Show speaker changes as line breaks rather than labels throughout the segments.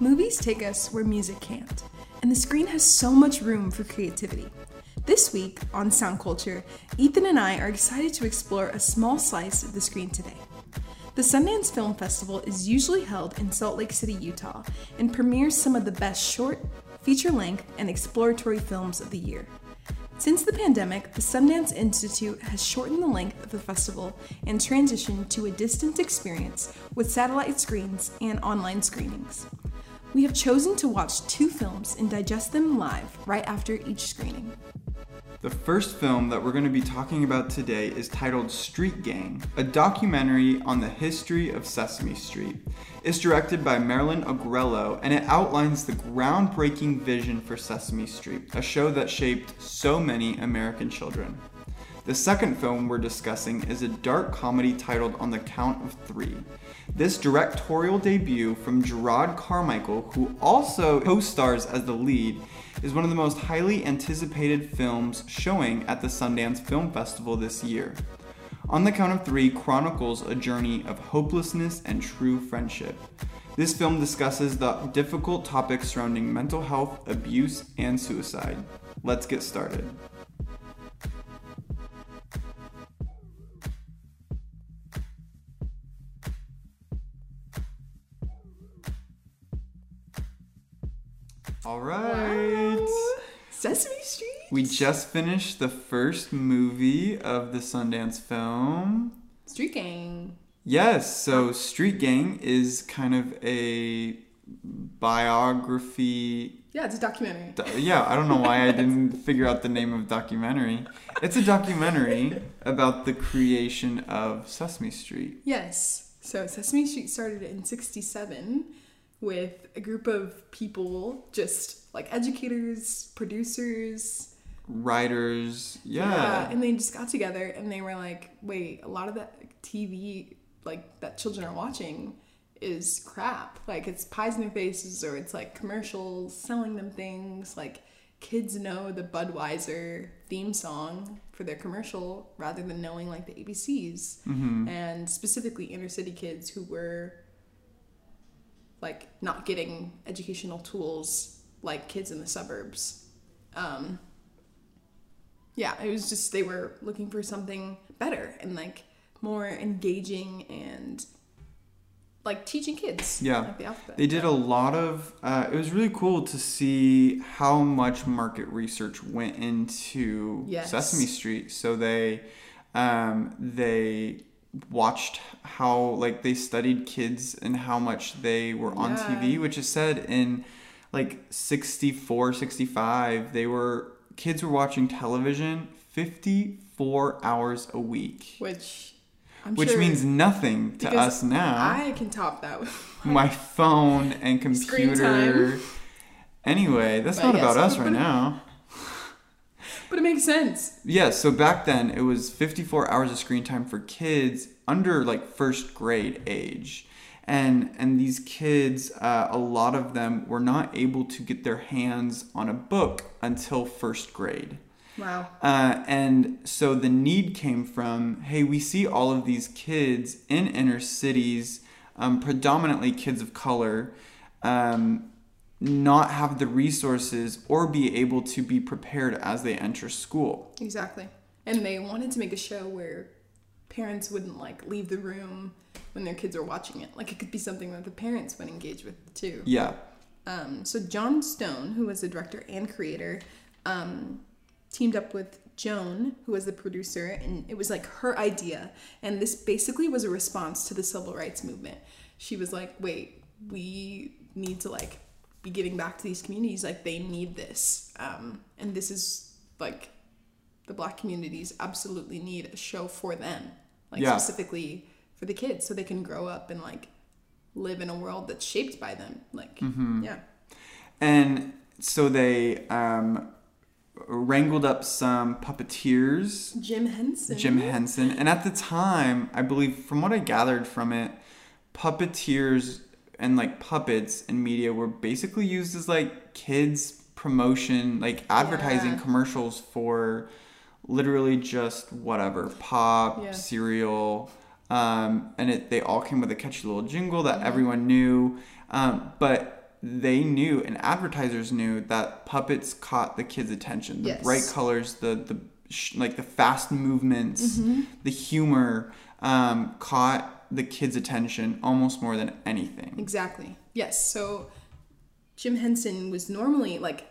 Movies take us where music can't, and the screen has so much room for creativity. This week on Sound Culture, Ethan and I are excited to explore a small slice of the screen today. The Sundance Film Festival is usually held in Salt Lake City, Utah, and premieres some of the best short, feature length, and exploratory films of the year. Since the pandemic, the Sundance Institute has shortened the length of the festival and transitioned to a distance experience with satellite screens and online screenings. We have chosen to watch two films and digest them live right after each screening.
The first film that we're going to be talking about today is titled Street Gang, a documentary on the history of Sesame Street. It's directed by Marilyn Agrelo and it outlines the groundbreaking vision for Sesame Street, a show that shaped so many American children. The second film we're discussing is a dark comedy titled On the Count of Three. This directorial debut from Jerrod Carmichael, who also co stars as the lead, is one of the most highly anticipated films showing at the Sundance Film Festival this year. On the Count of Three chronicles a journey of hopelessness and true friendship. This film discusses the difficult topics surrounding mental health, abuse, and suicide. Let's get started. All right.
Wow. Sesame Street?
We just finished the first movie of the Sundance film.
Street Gang.
Yes, so Street Gang is kind of a biography.
Yeah, it's a documentary.
Do- yeah, I don't know why I didn't figure out the name of documentary. It's a documentary about the creation of Sesame Street.
Yes. So Sesame Street started in 67 with a group of people, just like educators, producers,
Writers, yeah.
and they just got together and they were like, wait, a lot of that TV like that children are watching is crap. Like it's pies in their faces or it's like commercials selling them things. Like kids know the Budweiser theme song for their commercial rather than knowing like the ABCs.
hmm
And specifically inner city kids who were like not getting educational tools like kids in the suburbs. Um, yeah, it was just they were looking for something better and like more engaging and like teaching kids.
Yeah.
like the alphabet.
They did a lot of. Uh, it was really cool to see how much market research went into
Yes.
Sesame Street. So they, um, they watched how like they studied kids and how much they were on
Yeah.
TV, which is said in like 64, 65, they were kids were watching television 54 hours a week.
which I'm
Which
sure
means nothing to us now
I can top that with
my phone and computer. Anyway, that's
But
not
yes,
about us right now.
But it makes sense.
Yeah, so back then it was 54 hours of screen time for kids under like first grade age. And and these kids, uh, a lot of them were not able to get their hands on a book until first grade.
Wow.
Uh, and so the need came from hey, we see all of these kids in inner cities, um, predominantly kids of color, um, not have the resources or be able to be prepared as they enter school.
Exactly. And they wanted to make a show where parents wouldn't like leave the room when their kids are watching it. Like it could be something that the parents would engage with too.
Yeah.
Um, so Jon Stone, who was the director and creator, um, teamed up with Joan, who was the producer, and it was like her idea. And this basically was a response to the civil rights movement. She was like, "Wait, we need to like be getting back to these communities. Like they need this, um, and this is like the black communities absolutely need a show for them, like
Yeah.
specifically for the kids, so they can grow up and like." live in a world that's shaped by them like
Mm-hmm.
yeah
And so they um, wrangled up some puppeteers
Jim Henson.
Jim Henson. And at the time, I believe, from what I gathered from it, puppeteers and like puppets and media were basically used as like kids promotion, like advertising
Yeah.
commercials for literally just whatever pop,
Yeah.
cereal. Um, and it, they all came with a catchy little jingle that
Mhm.
everyone knew. Um, but they knew and advertisers knew that puppets caught the kids' attention. The
Yes.
bright colors, the the sh- like the fast movements,
Mm-hmm.
the humor um, caught the kids' attention almost more than anything.
Exactly. Yes. So Jim Henson was normally like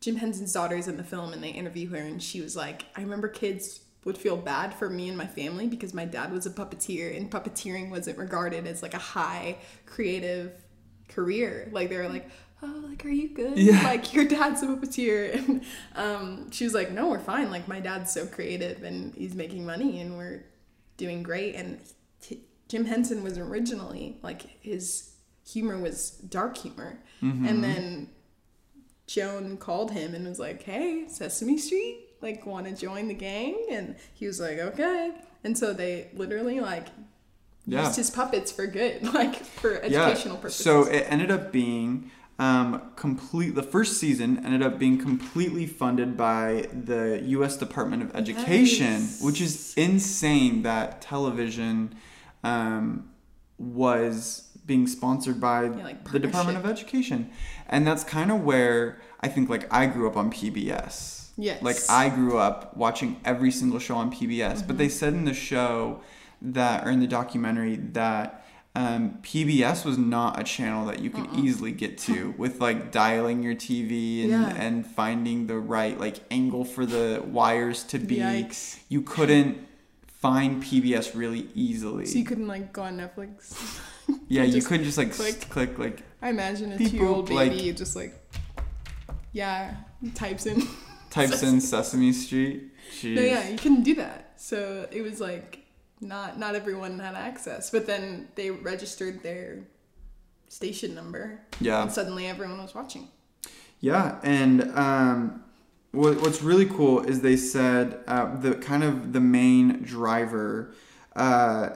Jim Henson's daughter is in the film and they interview her and she was like, I remember kids would feel bad for me and my family because my dad was a puppeteer and puppeteering wasn't regarded as like a high creative career. Like they were like, Oh, like are you good?
Yeah.
Like your dad's a puppeteer and um, she was like, No, we're fine. Like my dad's so creative and he's making money and we're doing great and Jim Henson was originally like his humor was dark humor and then Joan called him and was like hey Sesame Street like want to join the gang and he was like okay and so they literally like
Yeah.
used his puppets for good like for educational purposes
So it ended up being um, complete. The first season ended up being completely funded by the U.S. Department of Education,
Nice.
which is insane. That television um, was being sponsored by
like
the Department of Education, and that's kind of where I think like I grew up on PBS.
Yes.
Like I grew up watching every single show on PBS, but they said in the show that, or in the documentary, that um, PBS was not a channel that you could easily get to with like dialing your TV and,
Yeah.
and finding the right like angle for the wires to be.
Yikes.
You couldn't find PBS really easily.
so you couldn't like go on Netflix
yeah, you couldn't just like
click.
click, like
I imagine a two-year-old
like-
baby just like yeah types in
types in Sesame Street. Jeez.
No, yeah, you couldn't do that. So it was like not not everyone had access. But then they registered their station number,
Yeah.
and suddenly everyone was watching.
Yeah, and um, what's really cool is they said uh, the kind of the main driver. Uh,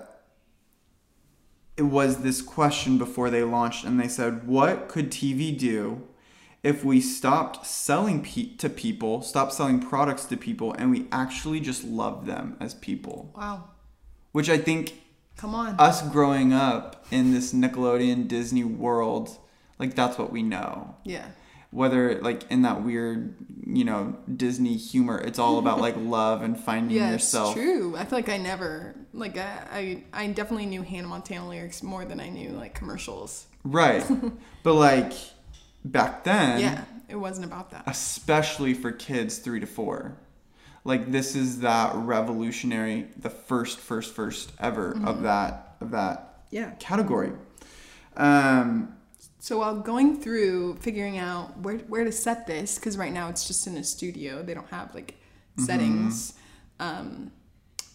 it was this question before they launched, and they said, "What could TV do if we stopped selling pe- to people, stopped selling products to people, and we actually just loved them as people?"
Wow,
Which I think
come on.
us growing up in this Nickelodeon Disney world, like that's what we know
yeah,
whether like in that weird you know disney humor it's all about like love and finding
yeah,
yourself
it's true. I feel like I never like I, I I definitely knew Hannah Montana lyrics more than I knew like commercials.
right but like back then
yeah, it wasn't about that.
especially for kids three to four like this is that revolutionary the first first first ever
Mm-hmm.
of that of that
Yeah.
category um
So while going through figuring out where where to set this, because right now it's just in a studio, they don't have like settings. Um,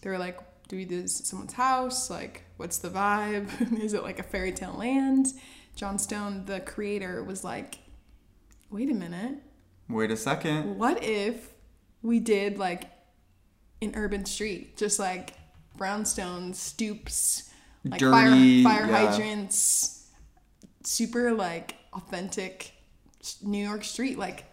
they were like, do we do this at someone's house? Like, what's the vibe? Is it like a fairy tale land? Jon Stone, the creator, was like, wait a minute,
wait a second
what if we did like an urban street, just like brownstones, stoops, like
Dirty,
fire, fire
yeah.
hydrants, super like authentic New York street, like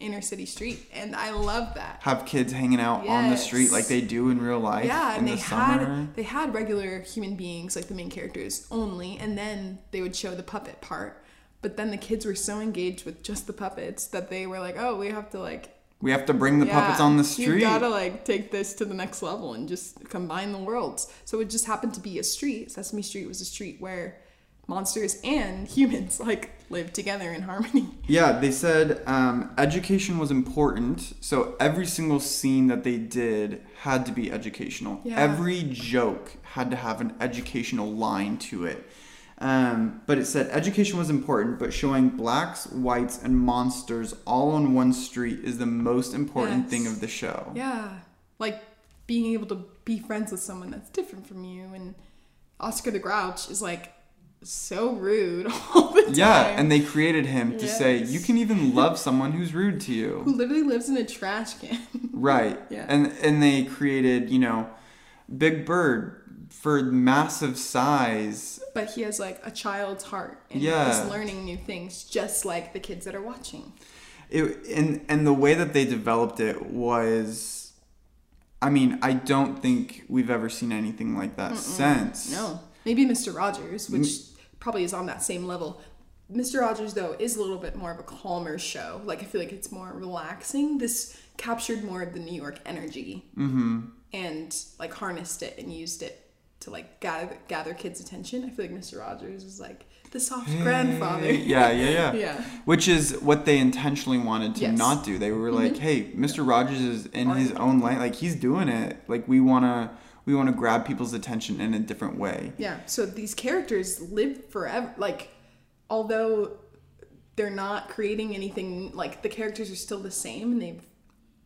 inner city street, and I love that.
have kids hanging out on the street like they do in real life
Yeah, and
the
they
summer
had they had regular human beings like the main characters only, and then they would show the puppet part. But then the kids were so engaged with just the puppets that they were like, "Oh, we have to like
we have to bring the puppets on the
You
street
gotta like take this to the next level and just combine the worlds. So it just happened to be a street. Sesame Street was a street where monsters and humans like live together in harmony.
Yeah, they said um, education was important, so every single scene that they did had to be educational.
Yeah.
Every joke had to have an educational line to it. Um, but it said education was important, but showing blacks, whites, and monsters all on one street is the most important
Yes.
thing of the show.
Yeah, like being able to be friends with someone that's different from you. And Oscar the Grouch is like so rude all the time.
Yeah, and they created him to say you can even love someone who's rude to you.
who literally lives in a trash can.
Right.
Yeah.
And and they created, you know, Big Bird for massive size.
but he has like a child's heart and
Yeah.
is learning new things, just like the kids that are watching.
It and and the way that they developed it was I mean, I don't think we've ever seen anything like that since.
No, maybe Mr. Rogers, which probably is on that same level. Mr. Rogers though is a little bit more of a calmer show. Like I feel like it's more relaxing. This captured more of the New York energy and like harnessed it and used it to like gather gather kids' attention. I feel like Mr. Rogers is like the soft grandfather.
yeah, yeah, yeah.
Yeah.
Which is what they intentionally wanted to
Yes. Mm-hmm.
not do. They were like, "Hey, Mr. Rogers is in his own lane. Like he's doing it. Like we wanna, we wanna grab people's attention in a different way."
Yeah. So these characters live forever. Like, although they're not creating anything, like the characters are still the same, and they've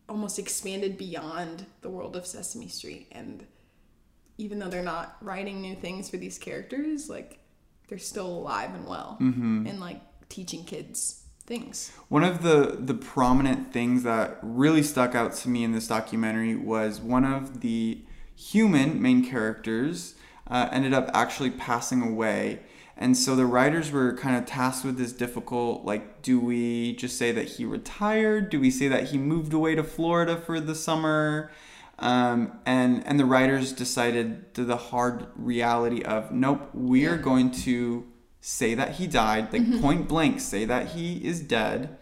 almost expanded beyond the world of Sesame Street. And even though they're not writing new things for these characters, like they're still alive and well, mm-hmm. and like teaching kids things.
One of the the prominent things that really stuck out to me in this documentary was one of the human main characters uh, ended up actually passing away. And so the writers were kind of tasked with this difficult like, do we just say that he retired? Do we say that he moved away to Florida for the summer? Um, and and the writers decided to the hard reality of nope, we are going to say that he died, like point blank, say that he is dead,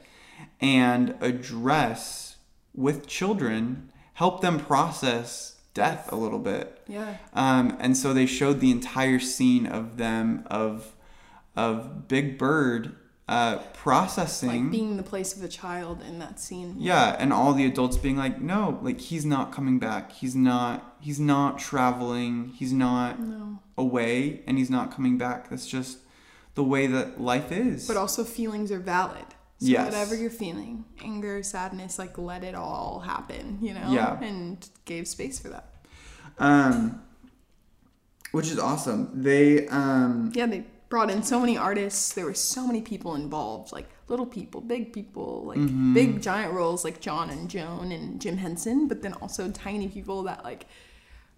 and address with children, help them process death a little bit.
Yeah.
Um, and so they showed the entire scene of them of of Big Bird uh, processing.
Like being the place of a child in that scene.
Yeah, and all the adults being like, no, like he's not coming back. He's not. He's not traveling. He's not
No.
away, and he's not coming back. That's just the way that life is.
But also feelings are valid. So
Yes.
whatever you're feeling, anger, sadness, like let it all happen, you know?
Yeah.
And gave space for that.
um, which is awesome. They um,
Yeah, they brought in so many artists. There were so many people involved, like little people, big people, like
Mm-hmm.
big giant roles like John and Joan and Jim Henson, but then also tiny people that like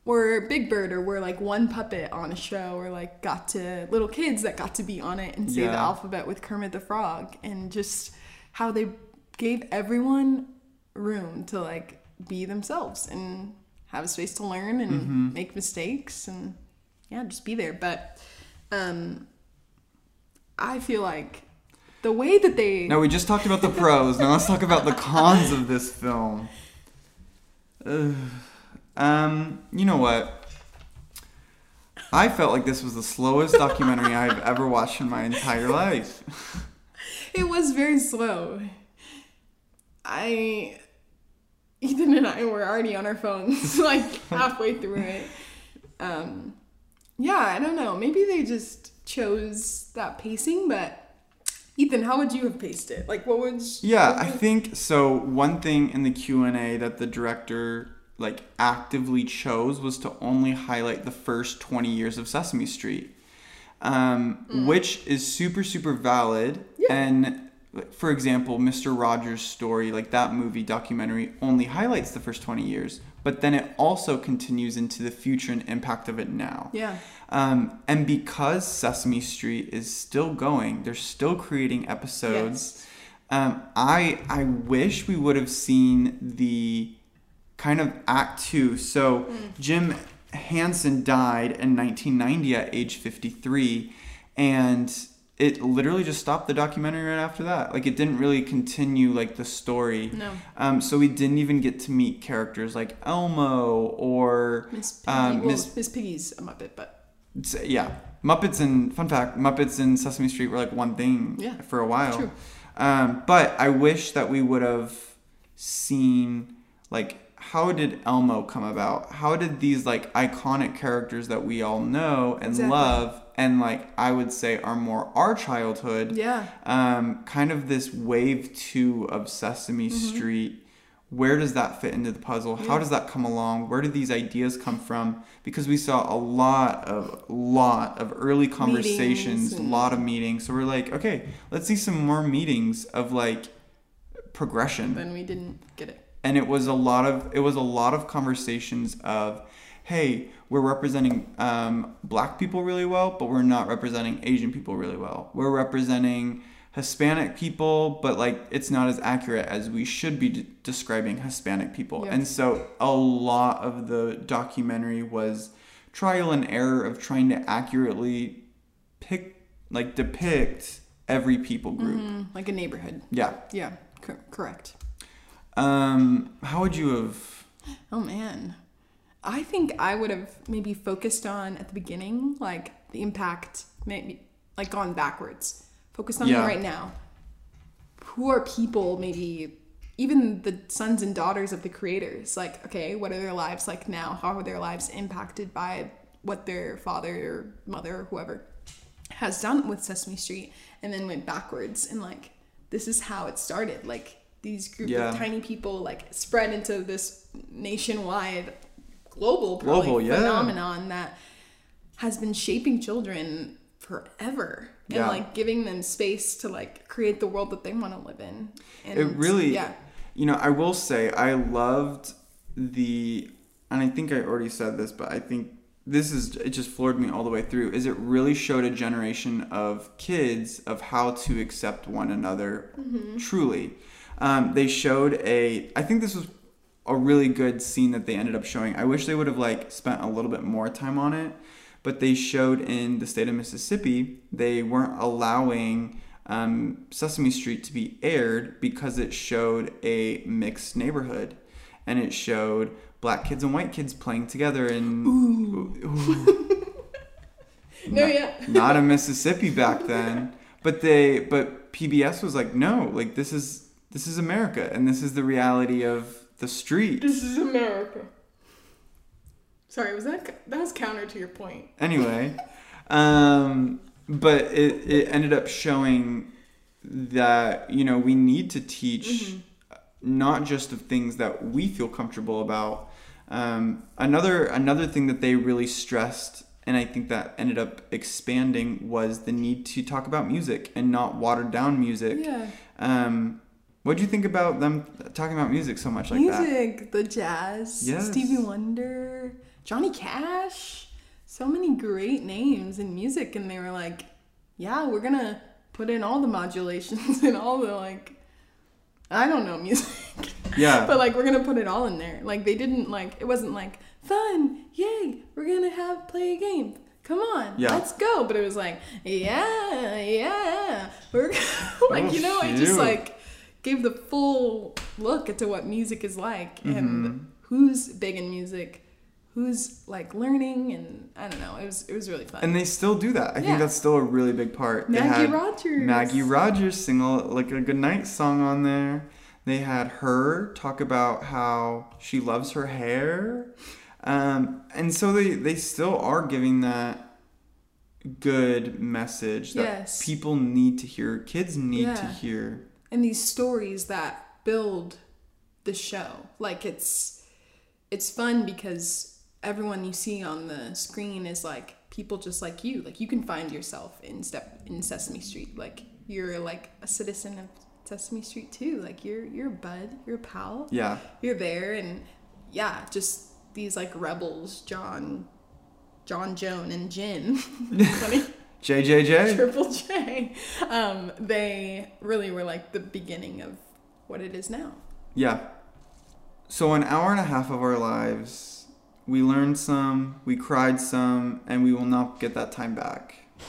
were Big Bird or were like one puppet on a show or like got to little kids that got to be on it and say the alphabet with Kermit the Frog and just how they gave everyone room to like be themselves and have a space to learn and
Mm-hmm.
make mistakes and yeah, just be there. But um I feel like the way that they
Now we just talked about the pros. Now let's talk about the cons of this film. Ugh. Um, you know what? I felt like this was the slowest documentary I've ever watched in my entire life.
it was very slow. I Ethan and I were already on our phones like halfway through it. Um yeah, I don't know. Maybe they just chose that pacing, but Ethan, how would you have paced it? Like what would
Yeah,
what
I think so. One thing in the Q and A that the director like actively chose was to only highlight the first twenty years of Sesame Street, um, which is super super valid.
Yeah.
And for example, Mr. Rogers' story, like that movie documentary, only highlights the first twenty years, but then it also continues into the future and impact of it now.
Yeah.
Um, and because Sesame Street is still going, they're still creating episodes. Um, I I wish we would have seen the kind of act two. So Jim Henson died in 1990 at age 53, and it literally just stopped the documentary right after that. Like it didn't really continue like the story.
No.
Um, so we didn't even get to meet characters like Elmo or
Miss Piggy.
um,
well,
Miss
Miss Piggy's a Muppet, but
yeah muppets and fun fact muppets and sesame street were like one thing
Yeah,
for a while
true.
Um, but i wish that we would have seen like how did elmo come about how did these like iconic characters that we all know and
Exactly.
love and like i would say are more our childhood
yeah.
um, kind of this wave two of Sesame
Mm-hmm.
Street. Where does that fit into the puzzle? How does that come along? Where did these ideas come from? Because we saw a lot of lot of early conversations, a
and-
lot of meetings. So we're like, okay, let's see some more meetings of like progression
Then we didn't get it.
And it was a lot of it was a lot of conversations of hey we're representing um, black people really well but we're not representing asian people really well we're representing hispanic people but like it's not as accurate as we should be d- describing hispanic people
Yeah.
and so a lot of the documentary was trial and error of trying to accurately pick like depict every people group.
Mm, like a neighborhood.
Yeah.
Yeah, cor- correct.
Um, how would you have?
Oh man. I think I would have maybe focused on at the beginning, like the impact, maybe like gone backwards. Focused on
Yeah.
right now. Who are people, maybe even the sons and daughters of the creators? Like, okay, what are their lives like now? How are their lives impacted by what their father or mother or whoever has done with Sesame Street? And then went backwards and like, this is how it started. Like, these group
Yeah.
of tiny people like spread into this nationwide global
Global, yeah.
phenomenon that has been shaping children forever and
Yeah.
like giving them space to like create the world that they want to live in and
It really,
yeah
you know, I will say I loved the, and I think I already said this, but I think this is it just floored me all the way through. Is it really showed a generation of kids of how to accept one another mm-hmm. truly. Um, they showed a, I think this was a really good scene that they ended up showing. I wish they would have like spent a little bit more time on it, but they showed in the state of Mississippi they weren't allowing um, Sesame Street to be aired because it showed a mixed neighborhood, and it showed black kids and white kids playing together and
no yeah
not in Mississippi back then. But they but PBS was like, no, like this is this is America and this is the reality of the street.
this is america sorry was that that was counter to your point
Anyway, um, but it, it ended up showing that you know we need to teach not just of things that we feel comfortable about. Um, another another thing that they really stressed, and I think that ended up expanding, was the need to talk about music and not watered down music.
yeah
Um, what do you think about them talking about music so much like that?
music the jazz
Yes.
stevie wonder johnny cash so many great names in music and they were like yeah we're gonna put in all the modulations and all the like i don't know music
Yeah.
but like we're gonna put it all in there like they didn't like it wasn't like fun yay we're gonna have play a game come on
Yeah.
let's go but it was like yeah yeah we're gonna like
Oh,
you know I just like gave the full look into what music is like
Mm-hmm.
and who's big in music who's like learning and i don't know it was it was really fun
And they still do that. I
Yeah.
think that's still a really big part. They
Maggie
had
Rogers.
Maggie Rogers sing a, like a goodnight song on there. They had her talk about how she loves her hair. Um, and so they, they still are giving that good message that
Yes.
people need to hear, kids need to hear.
And these stories that build the show. Like it's it's fun because everyone you see on the screen is like people just like you. Like you can find yourself in step in sesame street. Like you're like a citizen of sesame street too. Like you're you're a bud you're a pal.
Yeah.
you're there and yeah just these like rebels john john joan and jin funny
JJJ.
Triple J. Um, they really were like the beginning of what it is now.
Yeah. So an hour and a half of our lives, we learned some, we cried some, and we will not get that time back.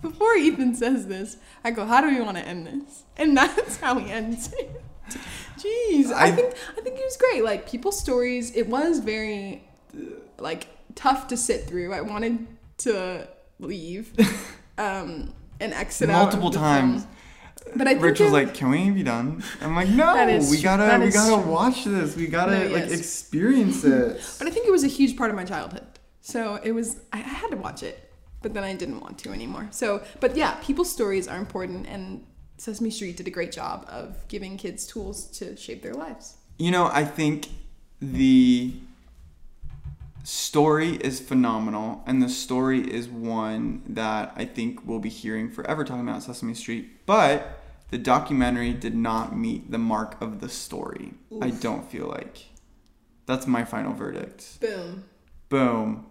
Before Ethan says this, I go, "How do we want to end this?" And that's how he ends it. Jeez, I,
I-
think I think it was great. Like people's stories, it was very like tough to sit through. I wanted to leave um, and exit
Multiple times.
But I think
Rich was like, "Can we be done?" I'm like, "No, we gotta, we gotta
true.
watch this. We gotta
No,
like experience it."
But I think it was a huge part of my childhood. So it was, I I had to watch it, but then I didn't want to anymore. So, but yeah, people's stories are important, and Sesame Street did a great job of giving kids tools to shape their lives.
You know, I think the story is phenomenal, and the story is one that I think we'll be hearing forever talking about Sesame Street. But the documentary did not meet the mark of the story. I don't feel like. That's my final verdict.
Boom.
Boom.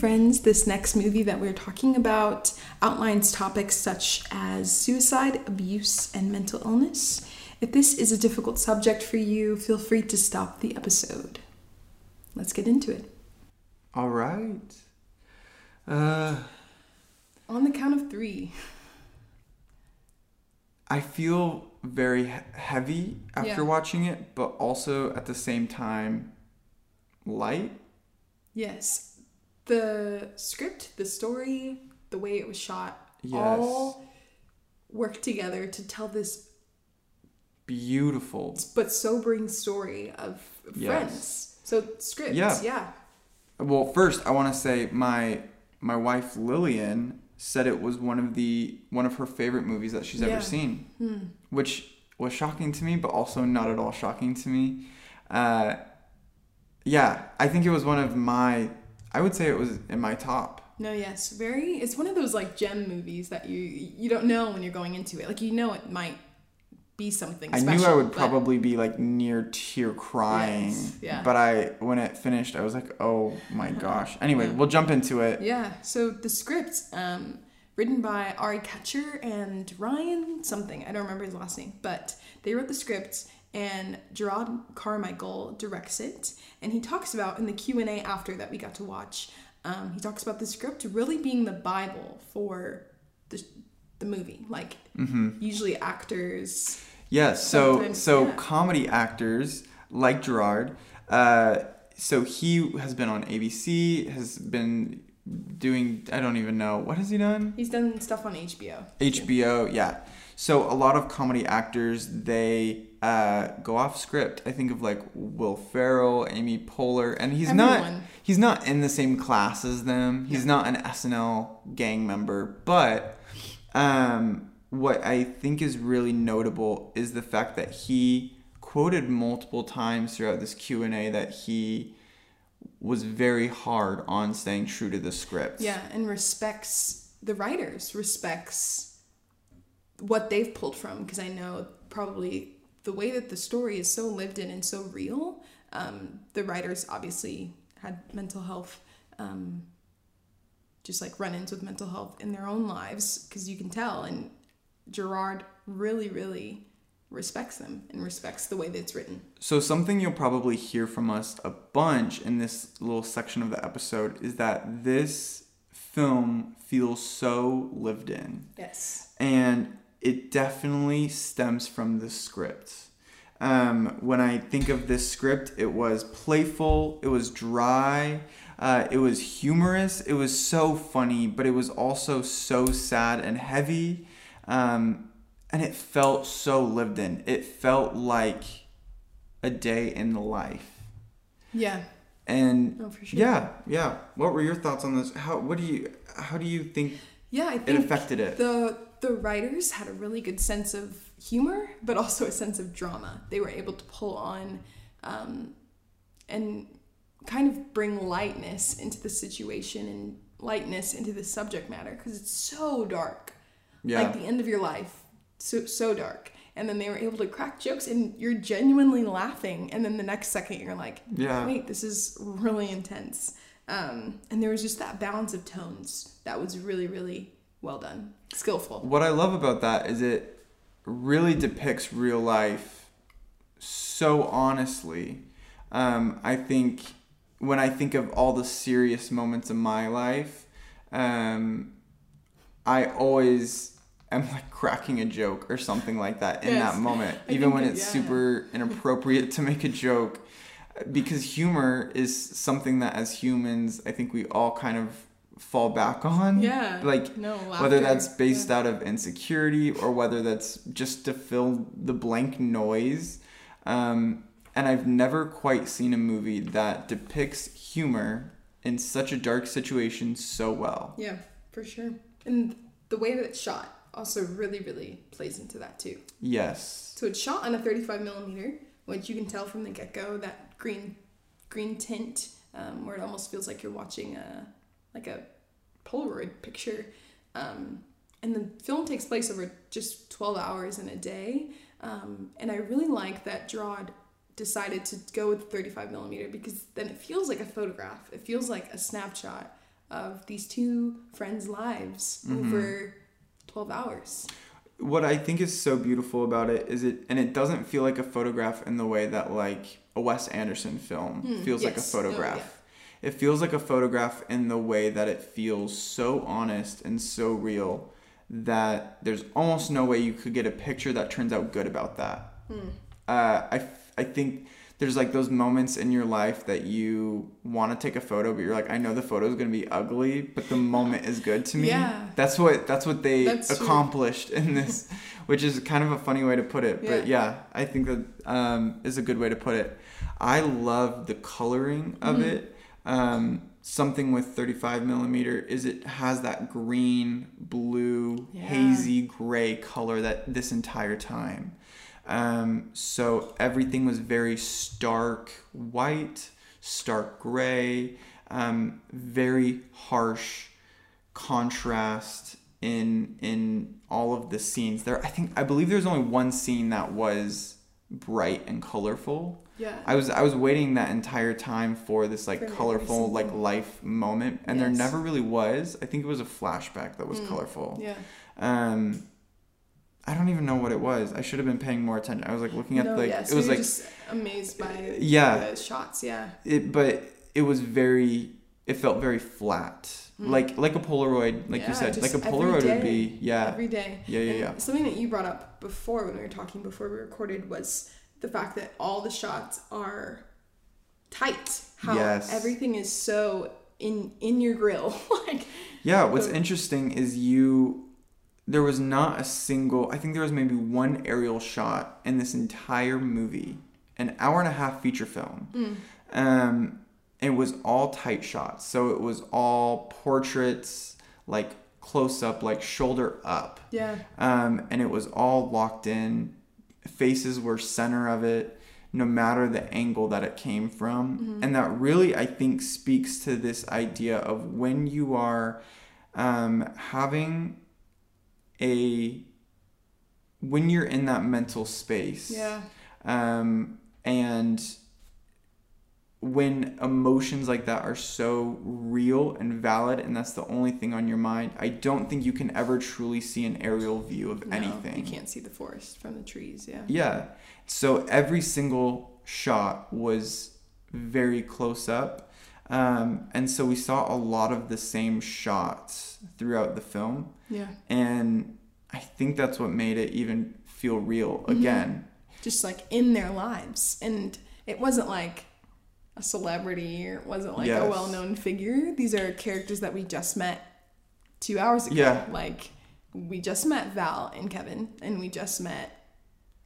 Friends, this next movie that we're talking about outlines topics such as suicide, abuse, and mental illness. If this is a difficult subject for you, feel free to stop the episode. Let's get into it.
All right. Uh,
On the count of three.
I feel very heavy after
Yeah.
watching it, but also at the same time light.
Yes. The script, the story, the way it was shot,
Yes.
all work together to tell this
Beautiful.
but sobering story of
Yes.
friends. So scripts,
Yeah.
yeah.
Well, first I want to say my my wife Lillian said it was one of the one of her favorite movies that she's
Yeah.
ever seen,
Hmm.
which was shocking to me, but also not at all shocking to me. Uh, yeah, I think it was one of my. I would say it was in my top.
No, yes, very. It's one of those like gem movies that you you don't know when you're going into it. Like you know it might be something.
I
special,
knew I would probably be like near tear crying,
Yes, yeah.
but I when it finished, I was like, oh my gosh. Anyway,
Yeah.
we'll jump into it.
Yeah. So the script, um, written by Ari Katcher and Ryan something. I don't remember his last name, but they wrote the script, and Jerrod Carmichael directs it. And he talks about in the Q and A after that we got to watch. Um, he talks about the script really being the bible for the the movie. Like
Mm-hmm.
usually actors.
Yes. So so
yeah.
comedy actors like Jerrod. Uh, so he has been on ABC. Has been doing. I don't even know what has he done.
He's done stuff on HBO.
HBO. Yeah. So a lot of comedy actors they uh, go off script. I think of like Will Ferrell, Amy Poehler, and he's not. He's not in the same class as them. He's not an SNL gang member, but um, what I think is really notable is the fact that he quoted multiple times throughout this Q and A that he was very hard on staying true to the script.
Yeah, and respects the writers, respects what they've pulled from because I know probably the way that the story is so lived in and so real. Um, the writers obviously had mental health, um, just like run-ins with mental health in their own lives because you can tell. And Jerrod really, really respects them and respects the way that it's written.
So something you'll probably hear from us a bunch in this little section of the episode is that this film feels so lived in.
Yes.
and it definitely stems from the script. Um, when I think of this script, it was playful, it was dry, uh, it was humorous, it was so funny, but it was also so sad and heavy. Um, and it felt so lived in. It felt like a day in the life.
Yeah.
And
for sure.
yeah, yeah. What were your thoughts on this? How what do you how do you think
Yeah, I think it
affected it?
the the writers had a really good sense of humor, but also a sense of drama. They were able to pull on um, and kind of bring lightness into the situation and lightness into the subject matter because it's so dark.
yeah.
Like the end of your life, so so dark. And then they were able to crack jokes, and you're genuinely laughing. And then the next second, you're like,
yeah.
wait, this is really intense. Um, and there was just that balance of tones that was really, really well done, skillful.
What I love about that is it really depicts real life so honestly. Um, I think when I think of all the serious moments in my life, um, I always am like cracking a joke or something like that in
Yes.
that moment, even when
that-
it's
yeah.
super inappropriate to make a joke. Because humor is something that as humans, I think we all kind of fall back on.
Yeah.
Like
no,
whether that's based
yeah.
out of insecurity or whether that's just to fill the blank noise. Um, and I've never quite seen a movie that depicts humor in such a dark situation so well.
Yeah, for sure. And the way that it's shot also really, really plays into that too.
Yes.
So it's shot on a 35 millimeter, which you can tell from the get go that green, green tint, um, where it almost feels like you're watching a like a Polaroid picture. Um, and the film takes place over just 12 hours in a day. Um, and I really like that Jerrod decided to go with 35 millimeter because then it feels like a photograph. It feels like a snapshot of these two friends' lives
Mm-hmm.
over 12 hours.
what I think is so beautiful about it is it, and it doesn't feel like a photograph in the way that like a Wes Anderson film
Hmm,
feels like a
yes. Oh,
photograph.
yeah.
It feels like a photograph in the way that it feels so honest and so real that there's almost no way you could get a picture that turns out good about that.
Hmm.
Uh, I, f- I think there's like those moments in your life that you want to take a photo, but you're like, I know the photo is gonna be ugly, but the moment is good to me.
Yeah.
That's what that's what they
That's true.
accomplished in this, which is kind of a funny way to put it. But
Yeah.
yeah, I think that um, is a good way to put it. I love the coloring of
Mhm.
it. Um, something with 35 millimeter is it has that green, blue,
Yeah.
hazy gray color that this entire time. Um, so everything was very stark white, stark gray, um, very harsh contrast in in all of the scenes. There, I think, I believe there's only one scene that was bright and colorful.
Yeah.
I was I was waiting that entire time for this like
For
colorful like life moment, and there never really was. I think it was a flashback that was
Mm.
colorful.
yeah.
Um, I don't even know what it was. I should have been paying more attention. I was like looking at
no,
like
yeah.
it was like
just amazed by
Yeah.
the shots. Yeah.
it, but it was very. It felt very flat,
Mm.
like like a Polaroid, like
Yeah,
you said, like a Polaroid would be. Yeah,
Every day.
yeah, yeah,
And
yeah.
Something that you brought up before when we were talking before we recorded was the fact that all the shots are tight. How
Yes.
everything is so in in your grill. like
Yeah, what's interesting is you there was not a single I think there was maybe one aerial shot in this entire movie, an hour and a half feature film.
mm,
Um it was all tight shots. So it was all portraits like close up like shoulder up.
yeah.
Um and it was all locked in. Faces were center of it no matter the angle that it came from.
Mhm.
And that really, I think, speaks to this idea of when you are um, having a, when you're in that mental space.
Yeah.
Um, and when emotions like that are so real and valid and that's the only thing on your mind, I don't think you can ever truly see an aerial view of
No,
anything.
You can't see the forest from the trees. Yeah.
Yeah. So every single shot was very close up. Um, and so we saw a lot of the same shots throughout the film.
Yeah.
And I think that's what made it even feel real
Mhm.
again.
Just like in their lives, and it wasn't like a celebrity or it wasn't like
Yes.
a well-known figure. These are characters that we just met two hours ago.
Yeah.
Like we just met Val and Kevin, and we just met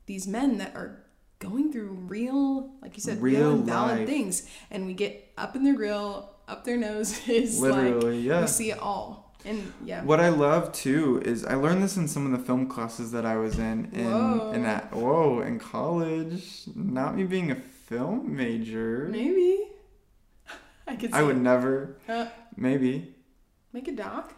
these men that are going through real, like you said, real,
Real
valid
life.
things. And we get up in their grill, up their noses,
Literally,
like
yeah.
we see it all. And yeah.
What I love too is I learned this in some of the film classes that I was in in
Whoa.
in that whoa in college. Not me being a film major.
Maybe. I could see
I would
it.
never.
Uh,
Maybe
make a doc.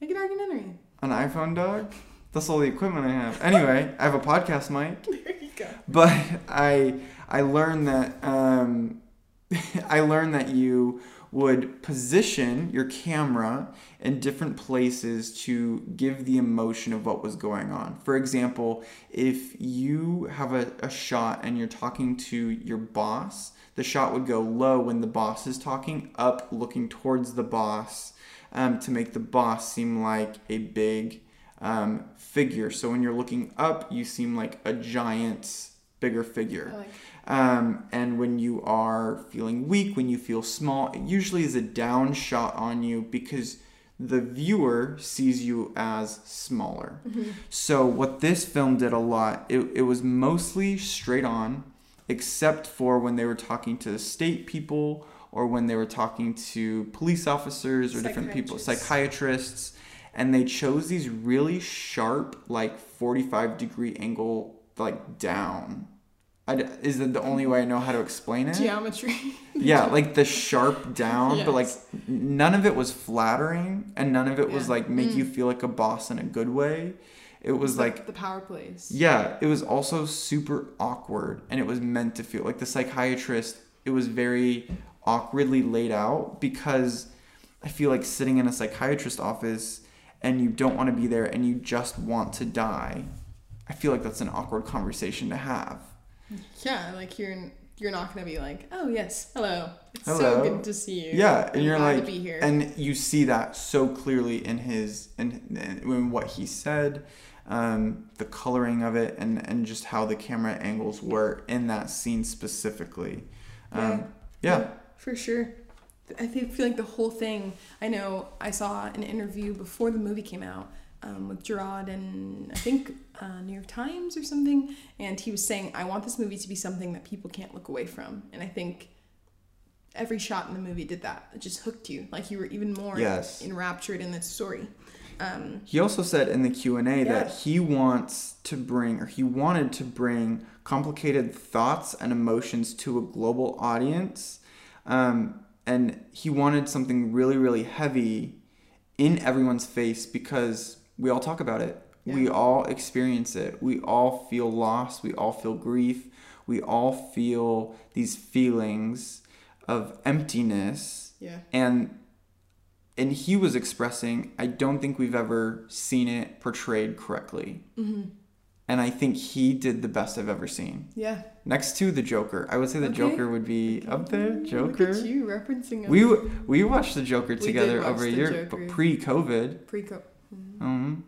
Make a documentary.
an iPhone dog. That's all the equipment I have. Anyway, I have a podcast mic.
There you go.
but I I learned that um, I learned that you would position your camera in different places to give the emotion of what was going on. For example, if you have a, a shot and you're talking to your boss, the shot would go low when the boss is talking, up looking towards the boss um, to make the boss seem like a big um, figure. So when you're looking up, you seem like a giant, bigger figure. Um, and when you are feeling weak, when you feel small, it usually is a down shot on you because the viewer sees you as smaller. So, what this film did a lot, it, it was mostly straight on, except for when they were talking to the state people or when they were talking to police officers or different people,
psychiatrists.
And they chose these really sharp, like 45 degree angle, like down. I is that the only way I know how to explain it?
geometry.
Yeah, like the sharp down, but like none of it was flattering and none of it was like make
Mm.
you feel like a boss in a good way. It was
the-
like
the power plays.
yeah, it was also super awkward and it was meant to feel like the psychiatrist it was very awkwardly laid out because I feel like sitting in a psychiatrist office and you don't want to be there and you just want to die. I feel like that's an awkward conversation to have.
Yeah, like you're you're not gonna be like, oh yes, hello, it's
Hello.
so good to see you.
Yeah, and
I'm
you're
glad
like,
to be here.
and you see that so clearly in his in, in what he said, um, the coloring of it, and and just how the camera angles were in that scene specifically. Um, yeah.
for sure. I feel like the whole thing. I know I saw an interview before the movie came out um, with Jerrod and I think uh, New York Times or something, and he was saying, "I want this movie to be something that people can't look away from," and I think every shot in the movie did that. It just hooked you, like you were even more
Yes.
enraptured in the story. Um,
He also said in the Q and A that he wants to bring, or he wanted to bring, complicated thoughts and emotions to a global audience, um, and he wanted something really, really heavy in everyone's face because we all talk about it. We all experience it. We all feel loss. We all feel grief. We all feel these feelings of emptiness
yeah,
and and he was expressing i don't think we've ever seen it portrayed correctly
Mm-hmm.
and i think he did the best i've ever seen
yeah.
next to the joker i would say the
Okay.
joker would be up there joker
you referencing a
we we watched the joker together over a year but pre-covid
pre-co.
um,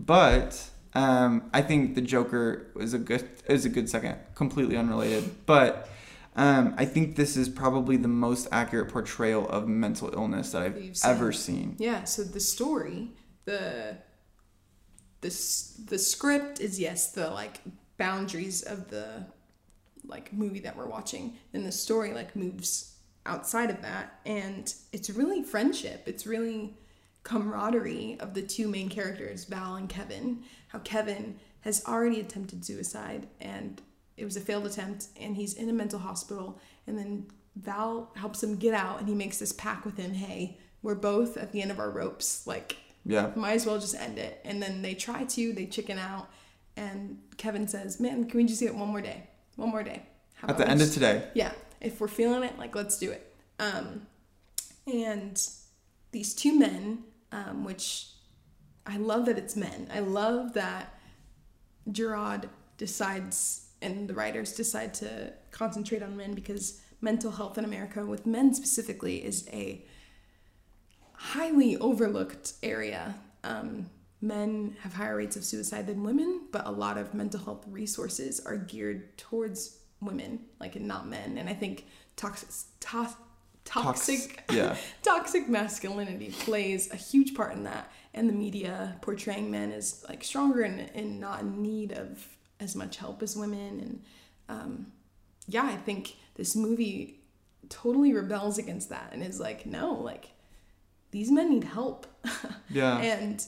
but um, I think the Joker was a good is a good second, completely unrelated. But um, I think this is probably the most accurate portrayal of mental illness that I've
You've
ever seen.
Yeah, so the story, the this the script is yes, the like boundaries of the like movie that we're watching. And the story like moves outside of that and it's really friendship. It's really camaraderie of the two main characters, Val and Kevin. How Kevin has already attempted suicide and it was a failed attempt and he's in a mental hospital and then Val helps him get out and he makes this pact with him, hey, we're both at the end of our ropes, like
Yeah,
might as well just end it. And then they try to, they chicken out and Kevin says, "Man, can we just get one more day? One more day." How
at the end of today.
yeah if we're feeling it like let's do it um and these two men um which i love that it's men. I love that Jerrod decides and the writers decide to concentrate on men because mental health in america with men specifically is a highly overlooked area. Um, men have higher rates of suicide than women but a lot of mental health resources are geared towards women like and not men. And i think toxic to- toxic
yeah.
toxic masculinity plays a huge part in that and the media portraying men as like stronger and, and not in need of as much help as women and um, yeah i think this movie totally rebels against that and is like no like these men need help
Yeah.
and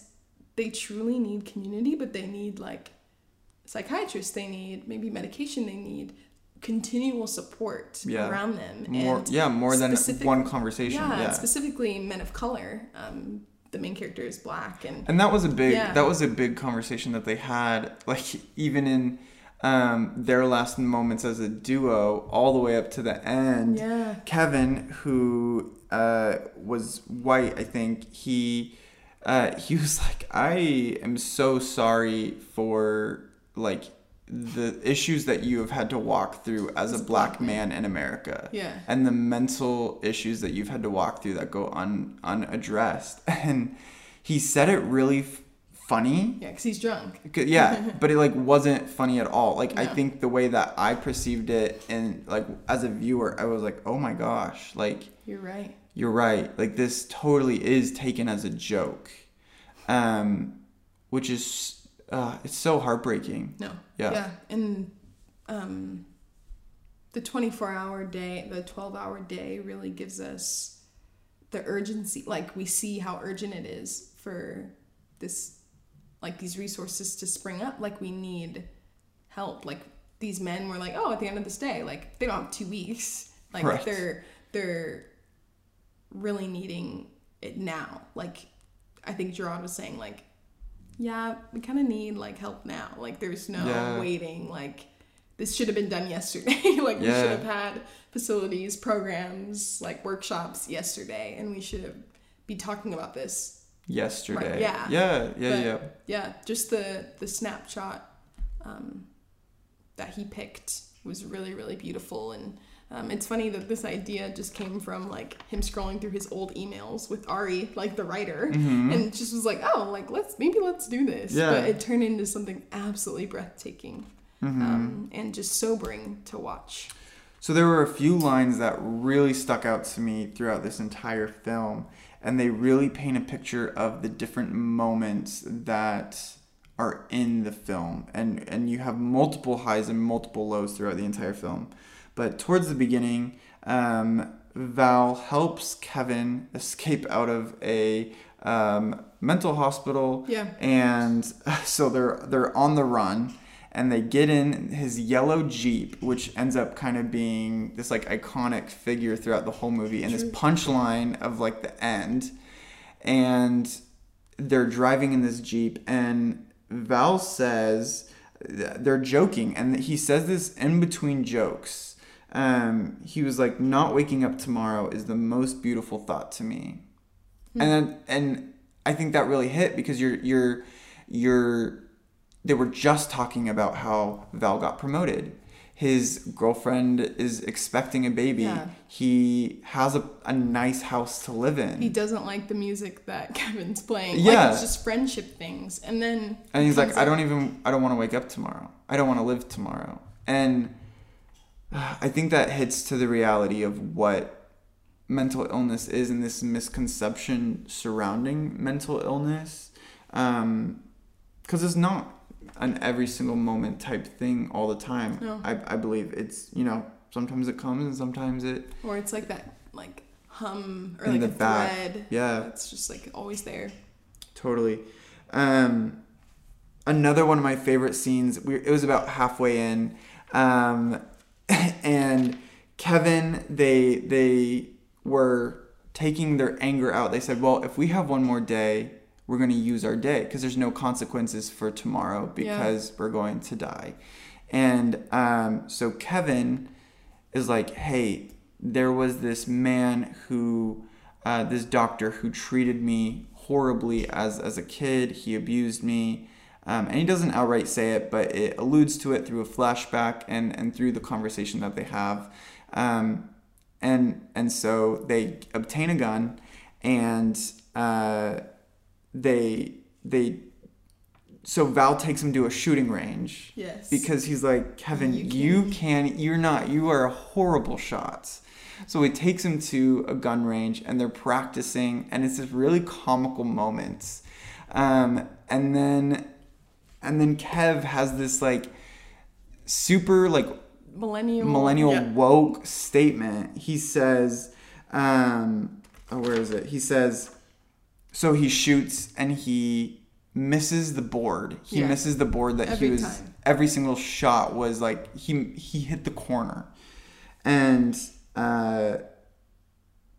they truly need community but they need like psychiatrists they need maybe medication they need continual support
Yeah.
around them
more
and
yeah, more than one conversation.
yeah,
Yeah.
specifically men of color. Um, the main character is black, and
And that was a big
Yeah.
that was a big conversation that they had like even in um, their last moments as a duo all the way up to the end.
yeah,
Kevin, who uh, was white, I think he uh, he was like, I am so sorry for like the issues that you have had to walk through as a black man in America.
yeah,
And the mental issues that you've had to walk through that go un, unaddressed. And he said it really f- funny.
yeah, because he's drunk.
Yeah, but it like wasn't funny at all. Like I think the way that I perceived it and like as a viewer, I was like, "Oh my gosh, like
You're right.
you're right. Like this totally is taken as a joke." Um which is uh it's so heartbreaking.
No,
Yeah.
yeah, and um, the 24 hour day, the 12 hour day, really gives us the urgency. Like we see how urgent it is for this, like these resources to spring up. Like we need help. Like these men were like, oh, at the end of this day, like they don't have two weeks. Like
Right.
they're they're really needing it now. Like I think Jerrod was saying, like, yeah, we kind of need like help now. Like there's no
Yeah.
waiting. Like this should have been done yesterday. like we should have had facilities, programs, like workshops yesterday, and we should have be talking about this.
Yesterday.
Right, yeah.
Yeah, yeah,
But-
yeah.
Yeah, just the the snapshot um, that he picked was really really beautiful, and um, it's funny that this idea just came from like him scrolling through his old emails with Ari, like the writer, and just was like, oh, like let's maybe let's do this.
Mm-hmm. Yeah.
But it turned into something absolutely breathtaking
Mm-hmm.
um, and just sobering to watch.
So there were a few lines that really stuck out to me throughout this entire film, and they really paint a picture of the different moments that are in the film. And and you have multiple highs and multiple lows throughout the entire film. But towards the beginning, um, Val helps Kevin escape out of a um, mental hospital.
Yeah.
And so they're they're on the run and they get in his yellow Jeep, which ends up kind of being this like iconic figure throughout the whole movie, and this punchline of like the end. And they're driving in this Jeep, and Val says they're joking, and he says this in between jokes. Um, he was like, "Not waking up tomorrow is the most beautiful thought to me," and then, and I think that really hit because you're you're you're they were just talking about how Val got promoted. His girlfriend is expecting a baby.
Yeah.
He has a, a nice house to live in.
He doesn't like the music that Kevin's playing.
Yeah.
Like it's just friendship things. And then
and he's like, I don't even, I don't want to wake up tomorrow. I don't want to live tomorrow. And I think that hits to the reality of what mental illness is and this misconception surrounding mental illness. Because it's not an every single moment type thing all the time.
No.
I, I believe it's, you know, sometimes it comes and sometimes it,
Or it's like that like hum or
In
like
the
a
back.
thread.
yeah.
It's just like always there.
Totally. Um, another one of my favorite scenes. We, it was about halfway in, um, and Kevin they they were taking their anger out. They said, "Well, if we have one more day, we're going to use our day because there's no consequences for tomorrow because we're going to die." And um, so Kevin is like, "Hey, there was this man who, uh, this doctor who treated me horribly as as a kid. He abused me." Um, and he doesn't outright say it, but it alludes to it through a flashback and, and through the conversation that they have. Um, and and so they obtain a gun, and uh, they they so Val takes him to a shooting range
Yes.
because he's like Kevin,
You
you
can-
can, you're not, you are a horrible shot. So he takes him to a gun range and they're practicing, and it's this really comical moments. Um, and then, and then Kev has this like super like
millennial
millennial
Yeah.
woke statement. He says, um, oh, where is it? He says, so he shoots and he misses the board. He
Yeah.
misses the board that
Every
he was.
time.
Every single shot was like he he hit the corner, and uh,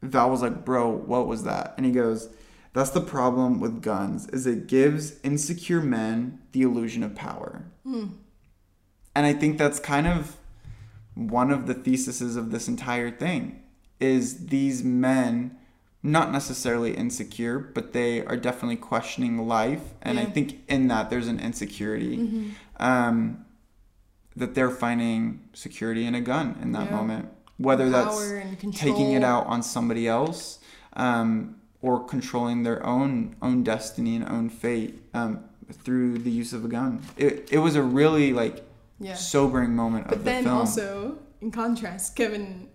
Val was like, "Bro, what was that?" And he goes, "That's the problem with guns. Is it gives insecure men the illusion of power." And I think that's kind of one of the theses of this entire thing is these men not necessarily insecure, but they are definitely questioning life. And I think in that there's an insecurity um, that they're finding security in a gun in that
Yeah.
moment, whether that's
Power and
taking it out on somebody else um, or controlling their own own destiny and own fate um, through the use of a gun. It, it was a really like
Yeah.
sobering moment
But
of the
then also, in contrast, Kevin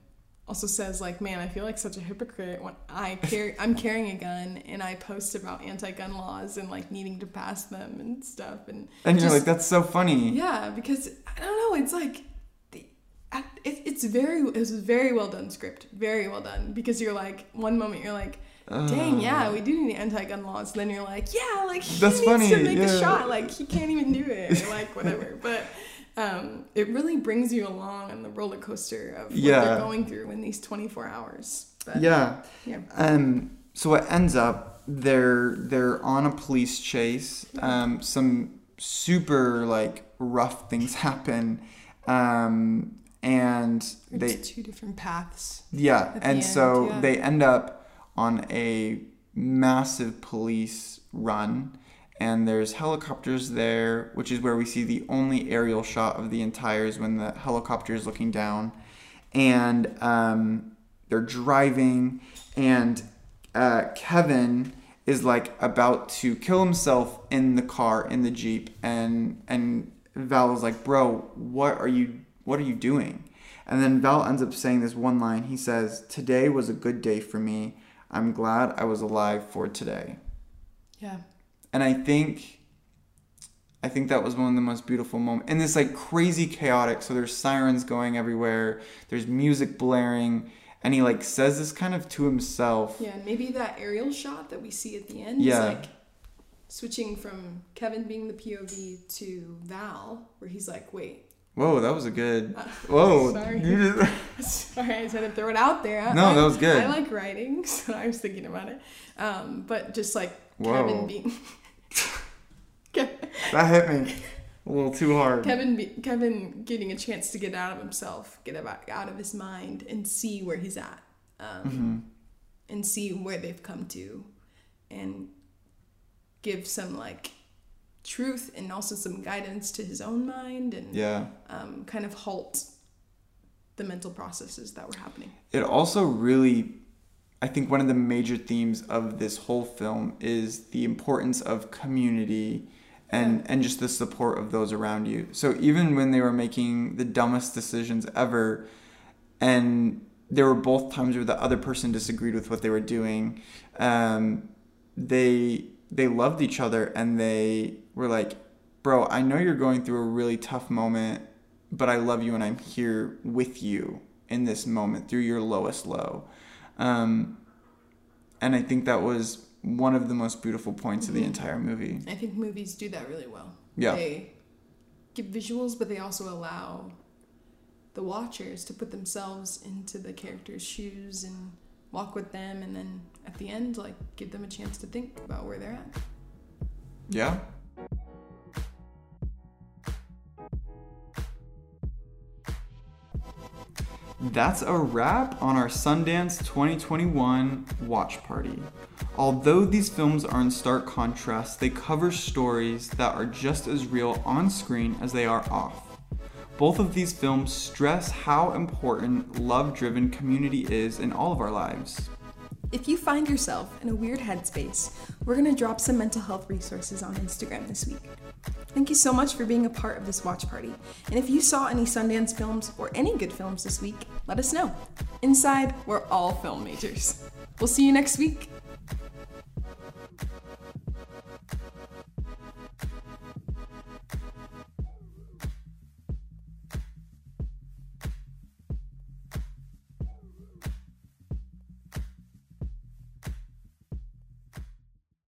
also says like, "Man, I feel like such a hypocrite when I carry I'm carrying a gun and I post about anti-gun laws and like needing to pass them and stuff." And
and you're like, that's so funny.
yeah, because I don't know, it's like it, it's very it was a very well done script, very well done because you're like one moment you're like. Dang, yeah, we do need anti-gun laws. Then you're like, yeah, like he
That's
needs
funny,
to make
yeah.
a shot. Like he can't even do it, or like whatever. but um, it really brings you along on the roller coaster of what
Yeah.
they're going through in these 24 hours. But
Yeah.
yeah,
Um, so it ends up they're they're on a police chase. Um, some super like rough things happen, um, and they
two different paths.
yeah,
the
and
end,
so
yeah.
they end up on a massive police run and there's helicopters there, which is where we see the only aerial shot of the entire is when the helicopter is looking down, and um, they're driving, and uh, Kevin is like about to kill himself in the car in the jeep, and and Val is like, "Bro, what are you what are you doing?" And then Val ends up saying this one line. He says, "Today was a good day for me. I'm glad I was alive for today."
Yeah.
and I think I think that was one of the most beautiful moments. And it's like crazy chaotic. So there's sirens going everywhere. There's music blaring, and he like says this kind of to himself.
Yeah, and maybe that aerial shot that we see at the end
Yeah.
is like switching from Kevin being the POV to Val, where he's like, wait,
Whoa, that was a good.
Uh,
Whoa,
sorry.
you just-
sorry, I said to throw it out there. I-
No, that was good.
I like writing, so I was thinking about it. Um, but just like
Whoa.
Kevin being.
That hit me a little too hard.
Kevin, be, Kevin getting a chance to get out of himself, get about, out of his mind, and see where he's at, um,
Mm-hmm.
and see where they've come to, and give some like truth and also some guidance to his own mind, and
Yeah.
um, kind of halt the mental processes that were happening.
It also really, I think one of the major themes of this whole film is the importance of community and, and just the support of those around you. So even when they were making the dumbest decisions ever, and there were both times where the other person disagreed with what they were doing, um, they they loved each other and they were like, "Bro, I know you're going through a really tough moment, but I love you and I'm here with you in this moment through your lowest low." Um, and I think that was one of the most beautiful points of the entire movie.
I think movies do that really well.
Yeah.
They give visuals, but they also allow the watchers to put themselves into the character's shoes and walk with them, and then at the end, like give them a chance to think about where they're at.
Yeah. That's a wrap on our Sundance 2021 watch party. Although these films are in stark contrast, they cover stories that are just as real on screen as they are off. Both of these films stress how important love driven community is in all of our lives. If you find yourself in a weird headspace, we're going to drop some mental health resources on Instagram this week. Thank you so much for being a part of this watch party. And if you saw any Sundance films or any good films this week, let us know. Inside, we're all film majors. We'll see you next week.